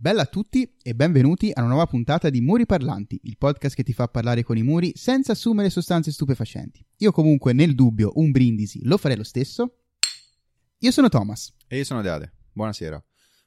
Bella a tutti e benvenuti a una nuova puntata di Muri Parlanti, il podcast che ti fa parlare con i muri senza assumere sostanze stupefacenti. Io comunque nel dubbio un brindisi lo farei lo stesso. Io sono Thomas. E io sono Deade. Buonasera.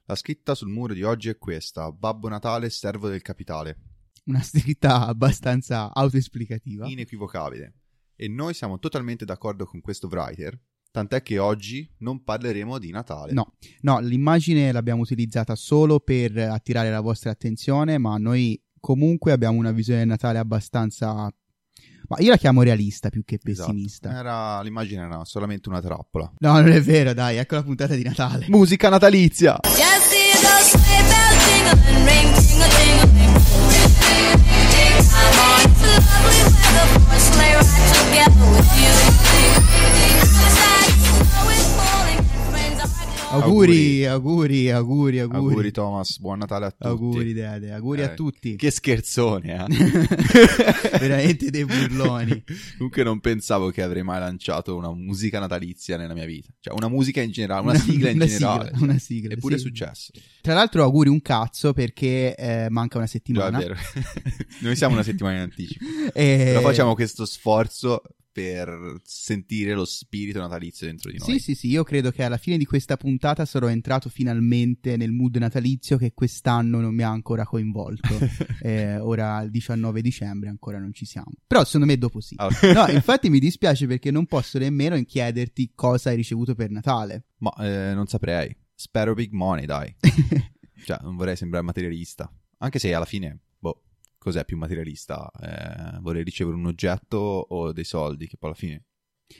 La scritta sul muro di oggi è questa: Babbo Natale, servo del capitale. Una scritta abbastanza autoesplicativa. Inequivocabile. E noi siamo totalmente d'accordo con questo writer, tant'è che oggi non parleremo di Natale. No, no, l'immagine l'abbiamo utilizzata solo per attirare la vostra attenzione, ma noi comunque abbiamo una visione del Natale abbastanza... Ma io la chiamo realista più che pessimista. Esatto. Era, l'immagine era solamente una trappola. No, non è vero, dai, ecco la puntata di Natale. Musica natalizia! Just Auguri, auguri, auguri, auguri. Auguri Thomas, buon Natale a tutti. Auguri, Dede, auguri a Eh, tutti. Che scherzone, eh? Veramente dei burloni. Comunque non pensavo che avrei mai lanciato una musica natalizia nella mia vita. Cioè una musica in generale, una, sigla in una generale. sigla, una sigla, Eppure sì. è successo. Tra l'altro auguri un cazzo perché eh, manca una No, è settimana. vero. Noi siamo una settimana in anticipo. E- Però facciamo questo sforzo per sentire lo spirito natalizio dentro di noi. Sì, sì, sì, io credo che alla fine di questa puntata sarò entrato finalmente nel mood natalizio che quest'anno non mi ha ancora coinvolto. Eh, ora il 19 dicembre ancora non ci siamo. Però secondo me dopo sì. Allora, No, infatti mi dispiace perché non posso nemmeno chiederti cosa hai ricevuto per Natale. ma eh, non saprei. Spero big money, dai. Cioè, non vorrei sembrare materialista. Anche se alla fine, cos'è più materialista? Eh, vorrei ricevere un oggetto o dei soldi, che poi alla fine...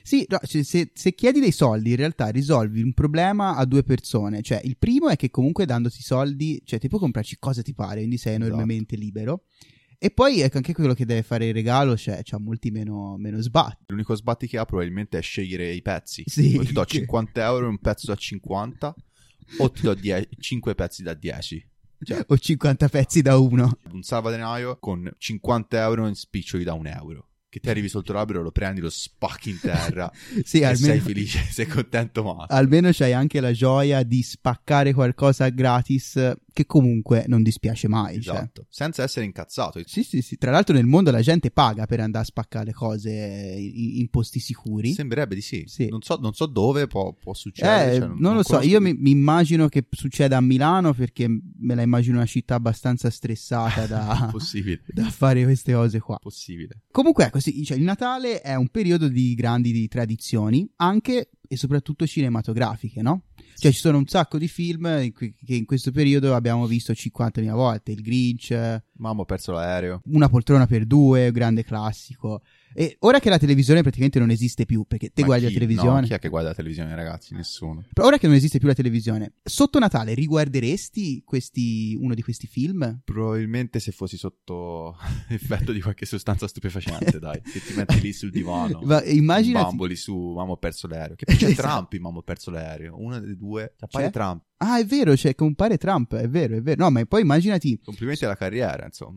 Sì, no, cioè, se, se chiedi dei soldi, in realtà risolvi un problema a due persone. Cioè, il primo è che comunque dandoti soldi, cioè, ti puoi comprarci cosa ti pare, quindi sei Esatto. enormemente libero. E poi ecco, anche quello che deve fare il regalo, cioè, c'ha molti meno, meno sbatti. L'unico sbatti che ha probabilmente è scegliere i pezzi. Sì, o ti do che- 50 euro e un pezzo da 50, o ti do 5 pezzi da 10. Cioè, O 50 pezzi da uno. un salvadenaio con 50 euro in spiccioli da un euro. Che ti arrivi sotto l'albero, lo prendi, lo spacchi in terra Sì, e almeno, sei felice, sei contento ma almeno c'hai anche la gioia di spaccare qualcosa gratis che comunque non dispiace mai. cioè. Esatto, senza essere incazzato. Sì, sì, sì. Tra l'altro nel mondo la gente paga per andare a spaccare cose in, in posti sicuri. Sembrerebbe di sì. Sì. Non, so, non so dove può, può succedere. Eh, cioè, non, lo so, conosco- io mi, mi immagino che succeda a Milano perché me la immagino una città abbastanza stressata da, da fare queste cose qua. possibile. Comunque, ecco, sì, cioè, il Natale è un periodo di grandi di tradizioni, anche e soprattutto cinematografiche, no? Cioè, ci sono un sacco di film in cui- che in questo periodo abbiamo visto 50.000 volte. Il Grinch, Mamma ho perso l'aereo. Una poltrona per due, grande classico. E ora che la televisione praticamente non esiste più, perché te Ma guardi chi- la televisione. No, chi è che guarda la televisione, ragazzi? Nessuno. Però ora che non esiste più la televisione, sotto Natale riguarderesti questi, uno di questi film? Probabilmente se fossi sotto effetto di qualche sostanza stupefacente, dai, che ti metti lì sul divano. Ma immaginati- Bamboli su Mamma ho perso l'aereo. Che c'è Esatto. Trump in Mamma ho perso l'aereo. Una delle due. Appare C'è? Trump. Ah, è vero, cioè compare Trump, è vero, è vero. No, ma poi immaginati. Complimenti alla carriera, insomma.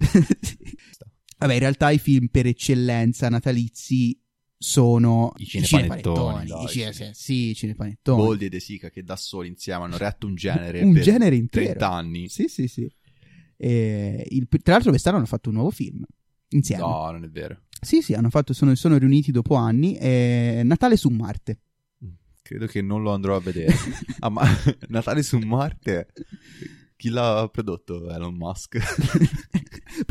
Vabbè, in realtà i film per eccellenza natalizi sono I cinepanettoni, I cine- sì. i cinepanettoni. Boldi e De Sica che da soli insieme hanno retto un genere Un genere intero. 30 anni. Sì, sì, sì. E il- tra l'altro quest'anno hanno fatto un nuovo film insieme. No, non è vero. Sì, sì, hanno fatto, sono, sono riuniti dopo anni. eh, Natale su Marte. Credo che non lo andrò a vedere. Ah, ma Natale su Marte? Chi l'ha prodotto? Elon Musk.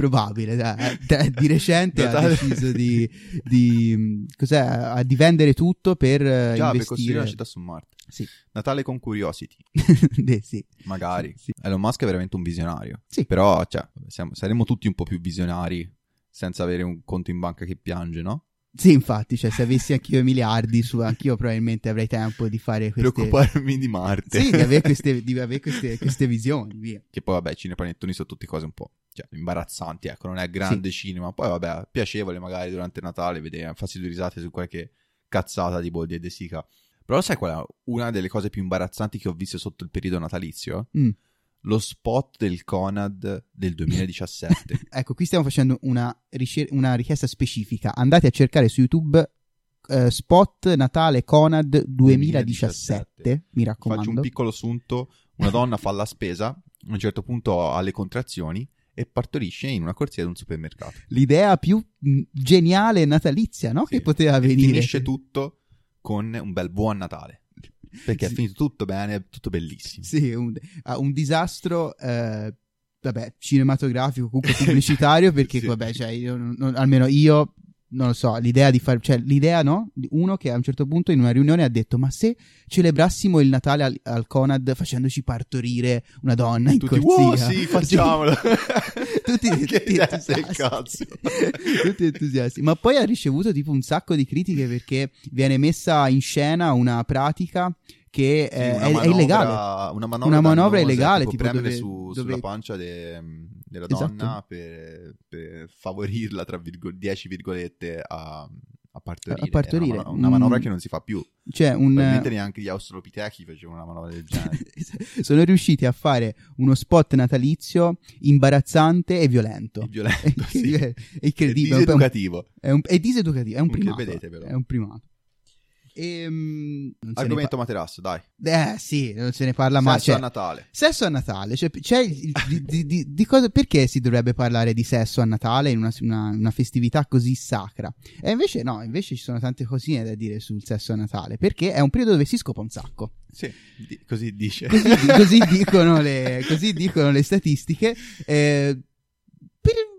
Probabile, dai. Eh, di recente ha deciso di, di, cos'è, a- di vendere tutto per eh, Già, per costruire investire. una città su Marte. Sì. Natale con Curiosity. Eh, sì. Magari. Sì. Elon Musk è veramente un visionario. Sì. Però, cioè, siamo- saremo tutti un po' più visionari senza avere un conto in banca che piange, no? Sì, infatti, cioè, se avessi anch'io i miliardi, su, anch'io probabilmente avrei tempo di fare queste... Preoccuparmi di Marte. Sì, di avere queste, di avere queste, queste visioni, via. Che poi, vabbè, cinepanettoni sono tutte cose un po', cioè, imbarazzanti, ecco, non è grande cinema. Poi, vabbè, piacevole magari durante Natale vedere, farsi due risate su qualche cazzata di Boldi e De Sica. Però sai qual è una delle cose più imbarazzanti che ho visto sotto il periodo natalizio? Mm. Lo spot del Conad del 2017. Ecco, qui stiamo facendo una, ricer- una richiesta specifica. Andate a cercare su YouTube eh, spot Natale Conad 2017, mi raccomando. Faccio un piccolo sunto. Una donna fa la spesa a un certo punto ha le contrazioni e partorisce in una corsia di un supermercato. L'idea più mh, geniale natalizia, no? Sì. Che poteva E venire. Finisce tutto con un bel buon Natale. Perché Sì. è finito tutto bene, tutto bellissimo. Sì, un, un disastro, eh, vabbè, cinematografico, comunque pubblicitario, perché, Sì. vabbè, cioè, io non- almeno io, non lo so, l'idea di fare, cioè, l'idea, no? Uno che a un certo punto in una riunione ha detto, ma se celebrassimo il Natale al, al Conad facendoci partorire una donna in Tutti, corsia? wow, sì, facciamolo. tutti, tutti entusiasti. tutti entusiasti. Ma poi ha ricevuto tipo un sacco di critiche perché viene messa in scena una pratica che Sì, eh, è, è manovra- illegale. Una manovra, Una manovra illegale, tipo, tipo premere dove- su- dove- sulla pancia de- della Esatto. donna per, per favorirla, tra virgo- 10 virgolette, a, a partorire. A partorire. Una, mano- una manovra Mm. che non si fa più. Cioè, un, Probabilmente neanche gli australopitechi facevano una manovra del genere. sono riusciti a fare uno spot natalizio imbarazzante e violento. È violento, sì. È incredibile. È, diseducativo. è, un- è diseducativo, è un primato. vedete, però. È un primato. Ehm, Argomento materasso, dai. eh sì, non se ne parla mai. Sesso Cioè, a Natale. Sesso a Natale, cioè, c'è il- di, di- di- cosa, perché si dovrebbe parlare di sesso a Natale in una, una- una festività così sacra? E invece no, invece ci sono tante cosine da dire sul sesso a Natale, perché è un periodo dove si scopa un sacco. Sì, di- così dice. Così, così dicono, le, così dicono le statistiche. Eh,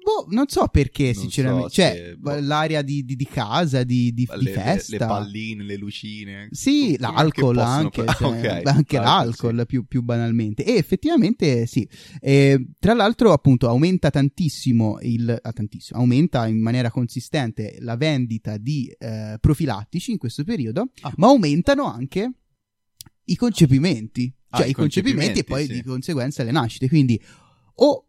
boh, non so perché, Non sinceramente. so cioè, se- boh. l'aria di, di- di casa, di, di- le, le- festa. le palline, le lucine. Sì, l'alcol che possono- anche, Ah, cioè, ok, anche l'alcol, sì. più, più banalmente. E effettivamente sì. Eh, tra l'altro, appunto, aumenta tantissimo il ah, tantissimo, aumenta in maniera consistente la vendita di eh, profilattici in questo periodo, Ah. ma aumentano anche i concepimenti. Ah, Cioè i i concepimenti e concepimenti, poi sì. di conseguenza le nascite. Quindi o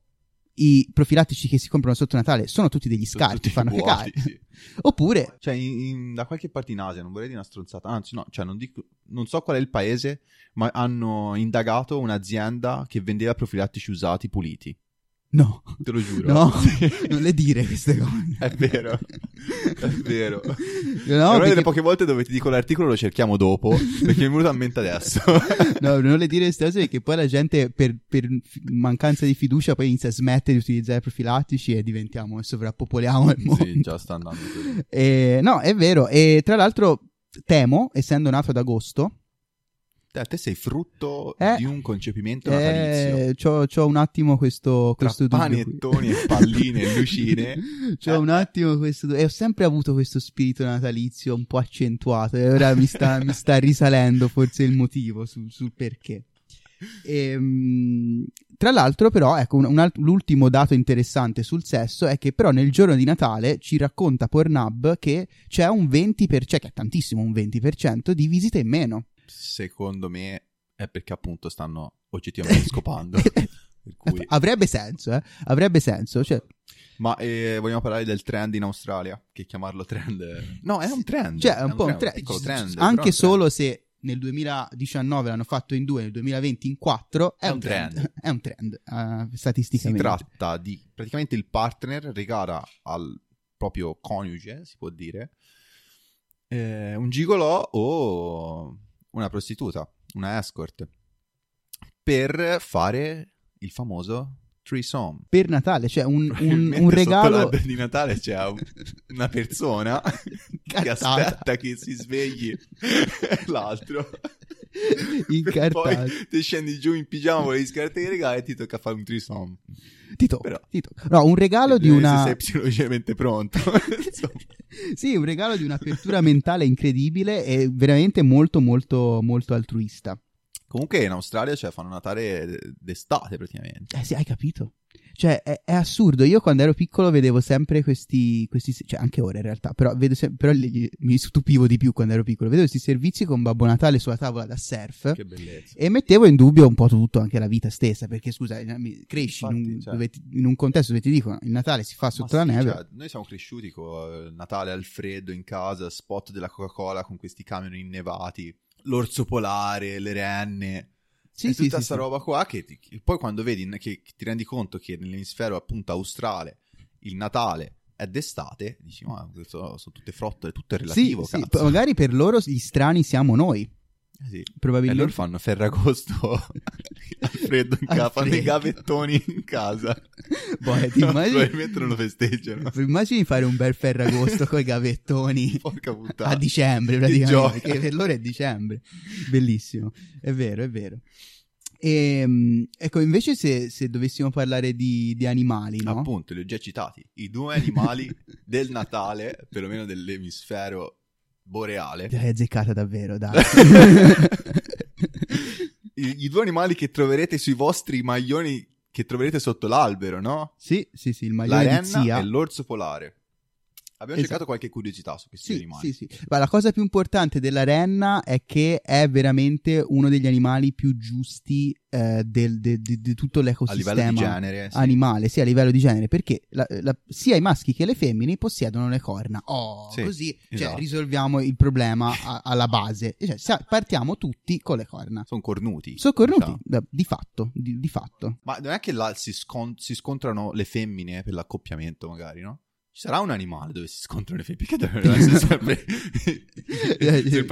i profilattici che si comprano sotto Natale sono tutti degli scarti, tutti fanno cagare. sì. Oppure Cioè, in- in- da qualche parte in Asia, non vorrei dire una stronzata, anzi, no, cioè, non, dico, non so qual è il paese, ma hanno indagato un'azienda che vendeva profilattici usati puliti. No, Te lo giuro. no, non le dire queste cose. È vero, è vero. No, è una delle perché- poche volte dove ti dico l'articolo lo cerchiamo dopo, perché mi è venuto a mente adesso. no, non le dire queste cose perché poi la gente per, per mancanza di fiducia poi inizia a smettere di utilizzare profilattici e diventiamo e sovrappopoliamo il mondo. sì, già sta andando così. E, no, è vero. E tra l'altro temo, essendo nato ad agosto, Te, te sei frutto Eh, di un concepimento natalizio. eh, c'ho, c'ho un attimo questo, Tra questo dubbio. qui. panettoni e palline e lucine. C'ho un attimo questo du- e ho sempre avuto questo spirito natalizio un po' accentuato e ora mi sta, mi sta risalendo forse il motivo sul, sul perché. Ehm, tra l'altro, però, ecco, un- un alt- l'ultimo dato interessante sul sesso è che, però, nel giorno di Natale ci racconta Pornhub che c'è un 20%, che è tantissimo, un 20% di visite in meno. Secondo me è perché appunto stanno oggettivamente scopando. Cui... Avrebbe senso, eh? Avrebbe senso. Cioè, Ma eh, vogliamo parlare del trend in Australia? Che chiamarlo trend... è- No, è un trend. cioè, è un po' un trend. piccolo trend. Anche un solo se nel 2019 l'hanno fatto in due, nel 2020 in quattro, è, È un un trend. trend. È un trend, Si statisticamente. tratta di praticamente il partner regala al proprio coniuge, si può dire, eh, un gigolò o una prostituta, una escort, per fare il famoso threesome. Per Natale, cioè un, un, un regalo... di Natale c'è un- una persona che aspetta che si svegli l'altro. Incartata. Poi ti scendi giù in pigiama, volevi scartare i regali e ti tocca fare un threesome. Ti tocca, Però- ti tocca. No, un regalo di una... essere psicologicamente pronto. Sì, un regalo di un'apertura mentale incredibile e veramente molto, molto, molto altruista. Comunque in Australia cioè, fanno Natale d'estate praticamente. Eh sì, hai capito? Cioè, è, è assurdo. Io quando ero piccolo vedevo sempre questi, questi cioè anche ora in realtà, però, vedo sem- però li- mi stupivo di più quando ero piccolo. Vedevo questi servizi con Babbo Natale sulla tavola da surf. Che bellezza. E mettevo in dubbio un po' tutto, anche la vita stessa, perché scusa, in- mi- cresci in Infatti, un, cioè. dove ti- in un contesto dove ti dicono il Natale si fa sotto la sì, neve. cioè, noi siamo cresciuti con il Natale al freddo in casa, spot della Coca-Cola con questi camion innevati, l'orso polare, le renne. Sì, e sì, tutta sì, sta sì. roba qua che, ti- poi quando vedi che, ti rendi conto che nell'emisfero appunto australe il Natale è d'estate, dici ma sono tutte frottole, tutto è relativo, Sì, magari per loro gli strani siamo noi. Eh sì. E Probabilmente. loro fanno Ferragosto al freddo in casa, fanno i gavettoni in casa. Boh, ti immagini- Probabilmente non lo festeggiano. Immagini fare un bel ferragosto con i gavettoni a dicembre praticamente, perché per loro è dicembre. Bellissimo, è vero, è vero. E, ecco, invece se, se dovessimo parlare di, di animali, no? Appunto, li ho già citati. I due animali del Natale, perlomeno dell'emisfero boreale. È azzeccata davvero, dai. I, I due animali che troverete sui vostri maglioni che troverete sotto l'albero, no? sì, sì, sì, il La maglione di renna e l'orso polare. Abbiamo Esatto. cercato qualche curiosità su questi Sì, animali. sì, sì. Ma la cosa più importante della renna è che è veramente uno degli animali più giusti eh, del- de- de- di tutto A l'ecosistema livello di genere, sì. animale, sia a livello di genere, perché la- la- sia i maschi che le femmine possiedono le corna. Oh, Sì, così cioè, esatto. risolviamo il problema a- alla base. Cioè, sa- partiamo tutti con le corna. Sono cornuti. Sono cornuti, diciamo. di fatto, di, di fatto. Ma non è che là si, scon- si scontrano le femmine per l'accoppiamento, magari, no? Ci sarà un animale dove si scontrano le femmine, perché dovrebbero essere sempre,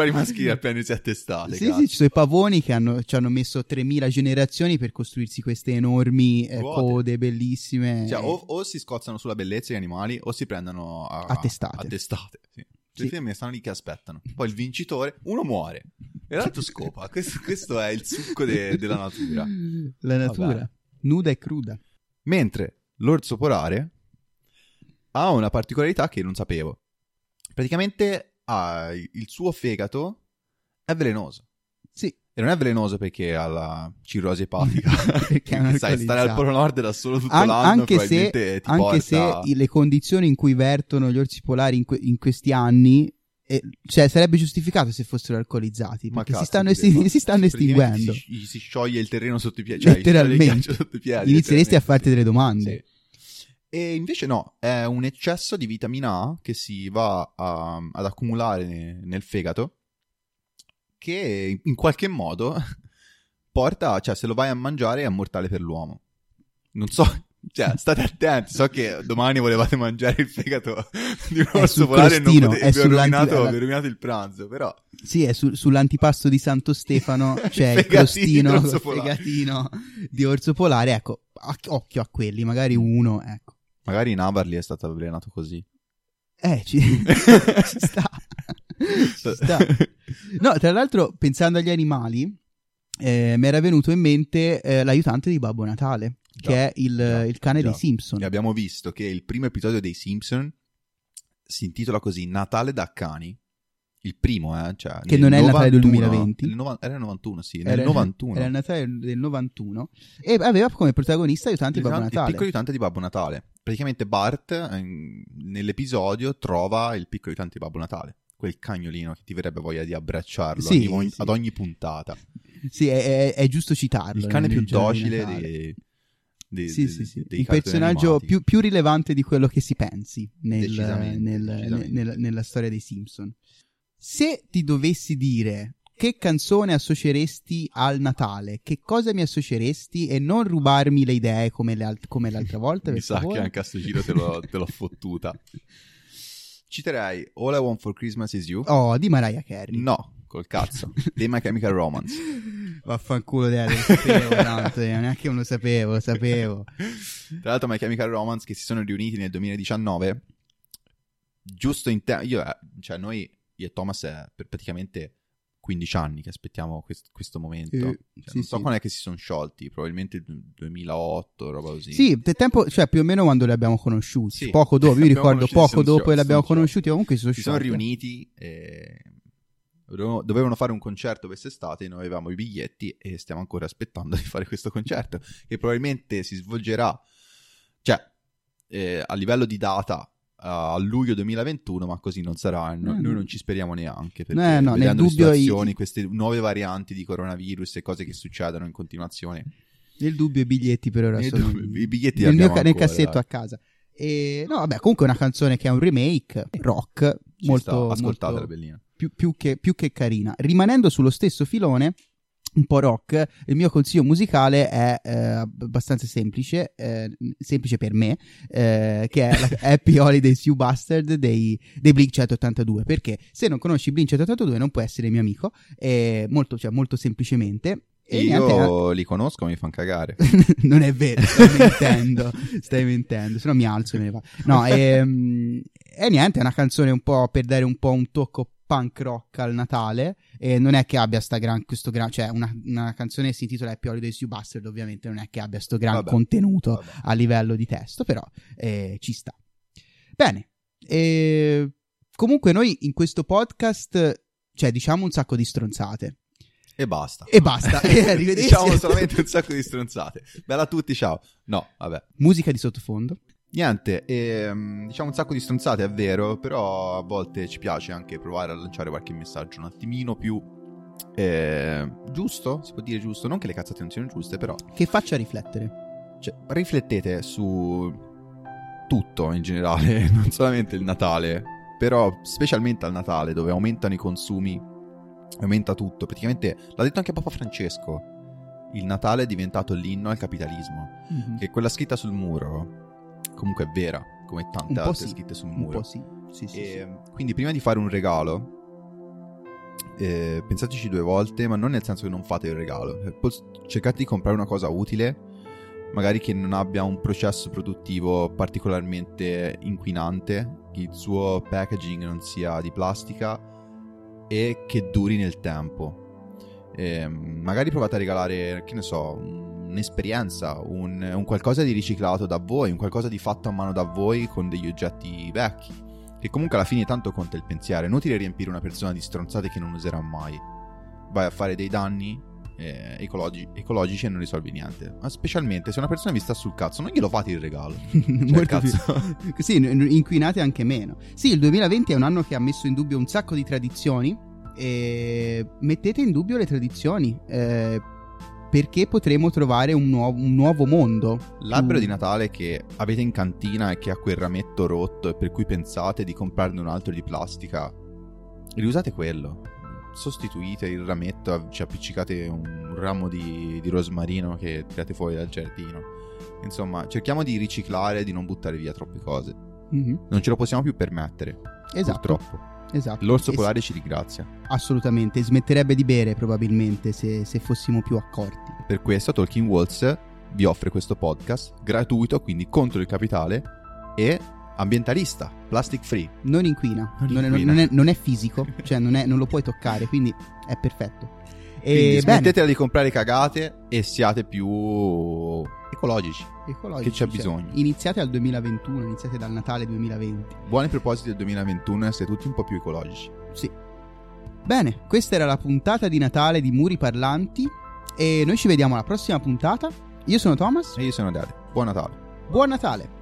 i maschili appena si attestate. Sì, sì, ci sono i pavoni che hanno, ci hanno messo 3000 generazioni per costruirsi queste enormi eh, code bellissime. Cioè, o, o si scozzano sulla bellezza degli animali o si prendono a, A testate. a testate, sì. Le Sì. femmine stanno lì che aspettano. Poi il vincitore, uno muore e l'altro scopa. Questo, questo è il succo de- della natura. La natura, Vabbè. nuda e cruda. Mentre l'orso polare ha una particolarità che non sapevo. Praticamente ha il suo fegato è velenoso. Sì, E non è velenoso perché ha la cirrosi epatica. Perché è sai, stare al. Polo Nord da solo tutto An- l'anno anche se, ti anche porta... se le condizioni in cui vertono gli orsi polari in, que- in questi anni, eh, cioè sarebbe giustificato se fossero alcolizzati, Ma perché si cazzo, stanno, ti esti- devo- si stanno estinguendo. Si, si scioglie il terreno sotto i piedi. Cioè, Letteralmente. sotto i piedi. Inizieresti a farti delle domande. Sì. E invece no, è un eccesso di vitamina A che si va a- ad accumulare ne- nel fegato che in qualche modo porta, cioè se lo vai a mangiare è mortale per l'uomo. Non so, cioè state attenti, so che domani volevate mangiare il fegato di un orso polare e non potete, vi ho rovinato, rovinato il pranzo, però Sì, è su- sull'antipasto di Santo Stefano c'è il Fegatino crostino, il fegatino di orso polare. Ecco, occhio a quelli, magari uno, ecco. Magari in è stato avvelenato così. Eh, ci, ci sta. Ci sta. No, tra l'altro, pensando agli animali, eh, mi era venuto in mente eh, l'aiutante di Babbo Natale, Già, che è il, già, il cane già. dei Simpson. E abbiamo visto che il primo episodio dei Simpson si intitola così Natale da cani. Il primo, eh? Cioè, Che non è il Natale del 91, 2020. nel nova- era il 91, sì, nel Era- 91. Era il Natale del 91 e aveva come protagonista aiutante di Babbo Esatto, Il Natale. piccolo aiutante di Babbo Natale. Praticamente Bart ehm, nell'episodio trova il piccolo aiutante di Babbo Natale. Quel cagnolino che ti verrebbe voglia di abbracciarlo Sì, ogni- sì. ad ogni puntata. Sì, è, è- è giusto citarlo. Il cane più di docile Natale. dei, dei, Sì, sì, sì. cartoni personaggio più, più rilevante di quello che si pensi nel- nel- nel- nella storia dei Simpson. Se ti dovessi dire che canzone associeresti al Natale, che cosa mi associeresti e non rubarmi le idee come, le alt- come l'altra volta, Mi sa favore? che anche a sto giro te l'ho, te l'ho fottuta. Citerei All I Want for Christmas is You. Oh, di Mariah Carey. No, col cazzo. dei My Chemical Romance. Vaffanculo, dai, lo sapevo tanto, eh, neanche io lo sapevo, lo sapevo. Tra l'altro My Chemical Romance che si sono riuniti nel 2019. Giusto in tempo. Eh, cioè, noi, io e Thomas, è per praticamente 15 anni che aspettiamo quest- questo momento. Sì, Cioè, sì, non so sì. quando è che si sono sciolti, probabilmente il 2008, roba così. Sì, te- tempo, cioè più o meno quando li abbiamo conosciuti. Sì. Poco dopo, io ricordo poco dopo e li abbiamo conosciuti, comunque si sono si sono riuniti e dovevano, fare un concerto quest'estate, noi avevamo i biglietti e stiamo ancora aspettando di fare questo concerto che probabilmente si svolgerà cioè eh, a livello di data eh, a luglio 2021 ma così non sarà no- Eh, noi no. non ci speriamo neanche perché Eh, no, nel le dubbio i- situazioni queste nuove varianti di coronavirus e cose che succedono in continuazione Nel dubbio i biglietti per ora Nel sono dubbio, i biglietti li nel, mio ca- nel ancora, cassetto a casa. E, no, vabbè, comunque è una canzone che è un remake rock Ci molto, sta, ascoltatela molto bellina più, più che, più che carina. Rimanendo sullo stesso filone, un po' rock, il mio consiglio musicale è eh, abbastanza semplice, eh, semplice per me, eh, che è la Happy Holidays You Bastard dei, dei Blink 182, perché se non conosci Blink 182 non puoi essere mio amico, molto, cioè, molto semplicemente. E Io li conosco, mi fanno cagare. non è vero, stai mentendo, stai mentendo, se no mi alzo e me ne vado. No, ehm, e, niente, è una canzone un po' per dare un po' un tocco punk rock al Natale e non è che abbia sta gran, questo gran, cioè una, una canzone si intitola Happy Holidays You Bastard, ovviamente non è che abbia sto gran Vabbè, contenuto vabbè. a livello di testo, però eh, ci sta. Bene, e comunque noi in questo podcast, cioè diciamo un sacco di stronzate E basta. e basta, e arrivederci. diciamo solamente un sacco di stronzate. Bella a tutti, ciao. No, vabbè. Musica di sottofondo. Niente, ehm, diciamo un sacco di stronzate, è vero, però a volte ci piace anche provare a lanciare qualche messaggio un attimino più eh, giusto, si può dire giusto, non che le cazzate non siano giuste, però che faccia riflettere. cioè, riflettete su tutto in generale, non solamente il Natale, però specialmente al Natale dove aumentano i consumi, aumenta tutto, praticamente l'ha detto anche Papa Francesco, il Natale è diventato l'inno al capitalismo, Mhm. che quella scritta sul muro comunque è vera, come tante altre sì, scritte sul Un muro. sì. Sì, E, sì. Quindi prima di fare un regalo, eh, pensateci due volte, ma non nel senso che non fate il regalo. Eh, Cercate di comprare una cosa utile, magari che non abbia un processo produttivo particolarmente inquinante, che il suo packaging non sia di plastica e che duri nel tempo. Eh, magari provate a regalare, che ne so, un'esperienza, un, un qualcosa di riciclato da voi, un qualcosa di fatto a mano da voi con degli oggetti vecchi. Che comunque alla fine tanto conta il pensiero. È inutile riempire una persona di stronzate che non userà mai. Vai a fare dei danni eh, ecologi- ecologici e non risolvi niente. Ma specialmente se una persona vi sta sul cazzo, non glielo fate il regalo. Cioè, cazzo. Sì, inquinate anche meno. Sì, il 2020 è un anno che ha messo in dubbio un sacco di tradizioni. E mettete in dubbio le tradizioni. eh, perché potremo trovare un, nuovo- un nuovo mondo. L'albero di Natale che avete in cantina e che ha quel rametto rotto e per cui pensate di comprarne un altro di plastica, riusate quello. Sostituite il rametto, ci appiccicate un ramo di, di rosmarino che tirate fuori dal giardino. Insomma, cerchiamo di riciclare e di non buttare via troppe cose. Mhm, Non ce lo possiamo più permettere. Esatto. Purtroppo. Esatto. L'orso E s- polare ci ringrazia. Assolutamente. Smetterebbe di bere probabilmente se, se fossimo più accorti. Per questo Talking Walls vi offre questo podcast gratuito, quindi contro il capitale e ambientalista, plastic free. Non inquina. Non Non, è, inquina. non è- non è fisico. cioè, non, è- non lo puoi toccare. Quindi è perfetto. Quindi E smettetela di comprare cagate e siate più ecologici. ecologici, che c'è cioè, bisogno. iniziate al 2021, iniziate dal Natale 2020. Buoni propositi del 2021 e essere tutti un po' più ecologici. Sì. Bene, questa era la puntata di Natale di Muri Parlanti e noi ci vediamo alla prossima puntata. Io sono Thomas. E io sono Dade. Buon Natale. Buon Natale.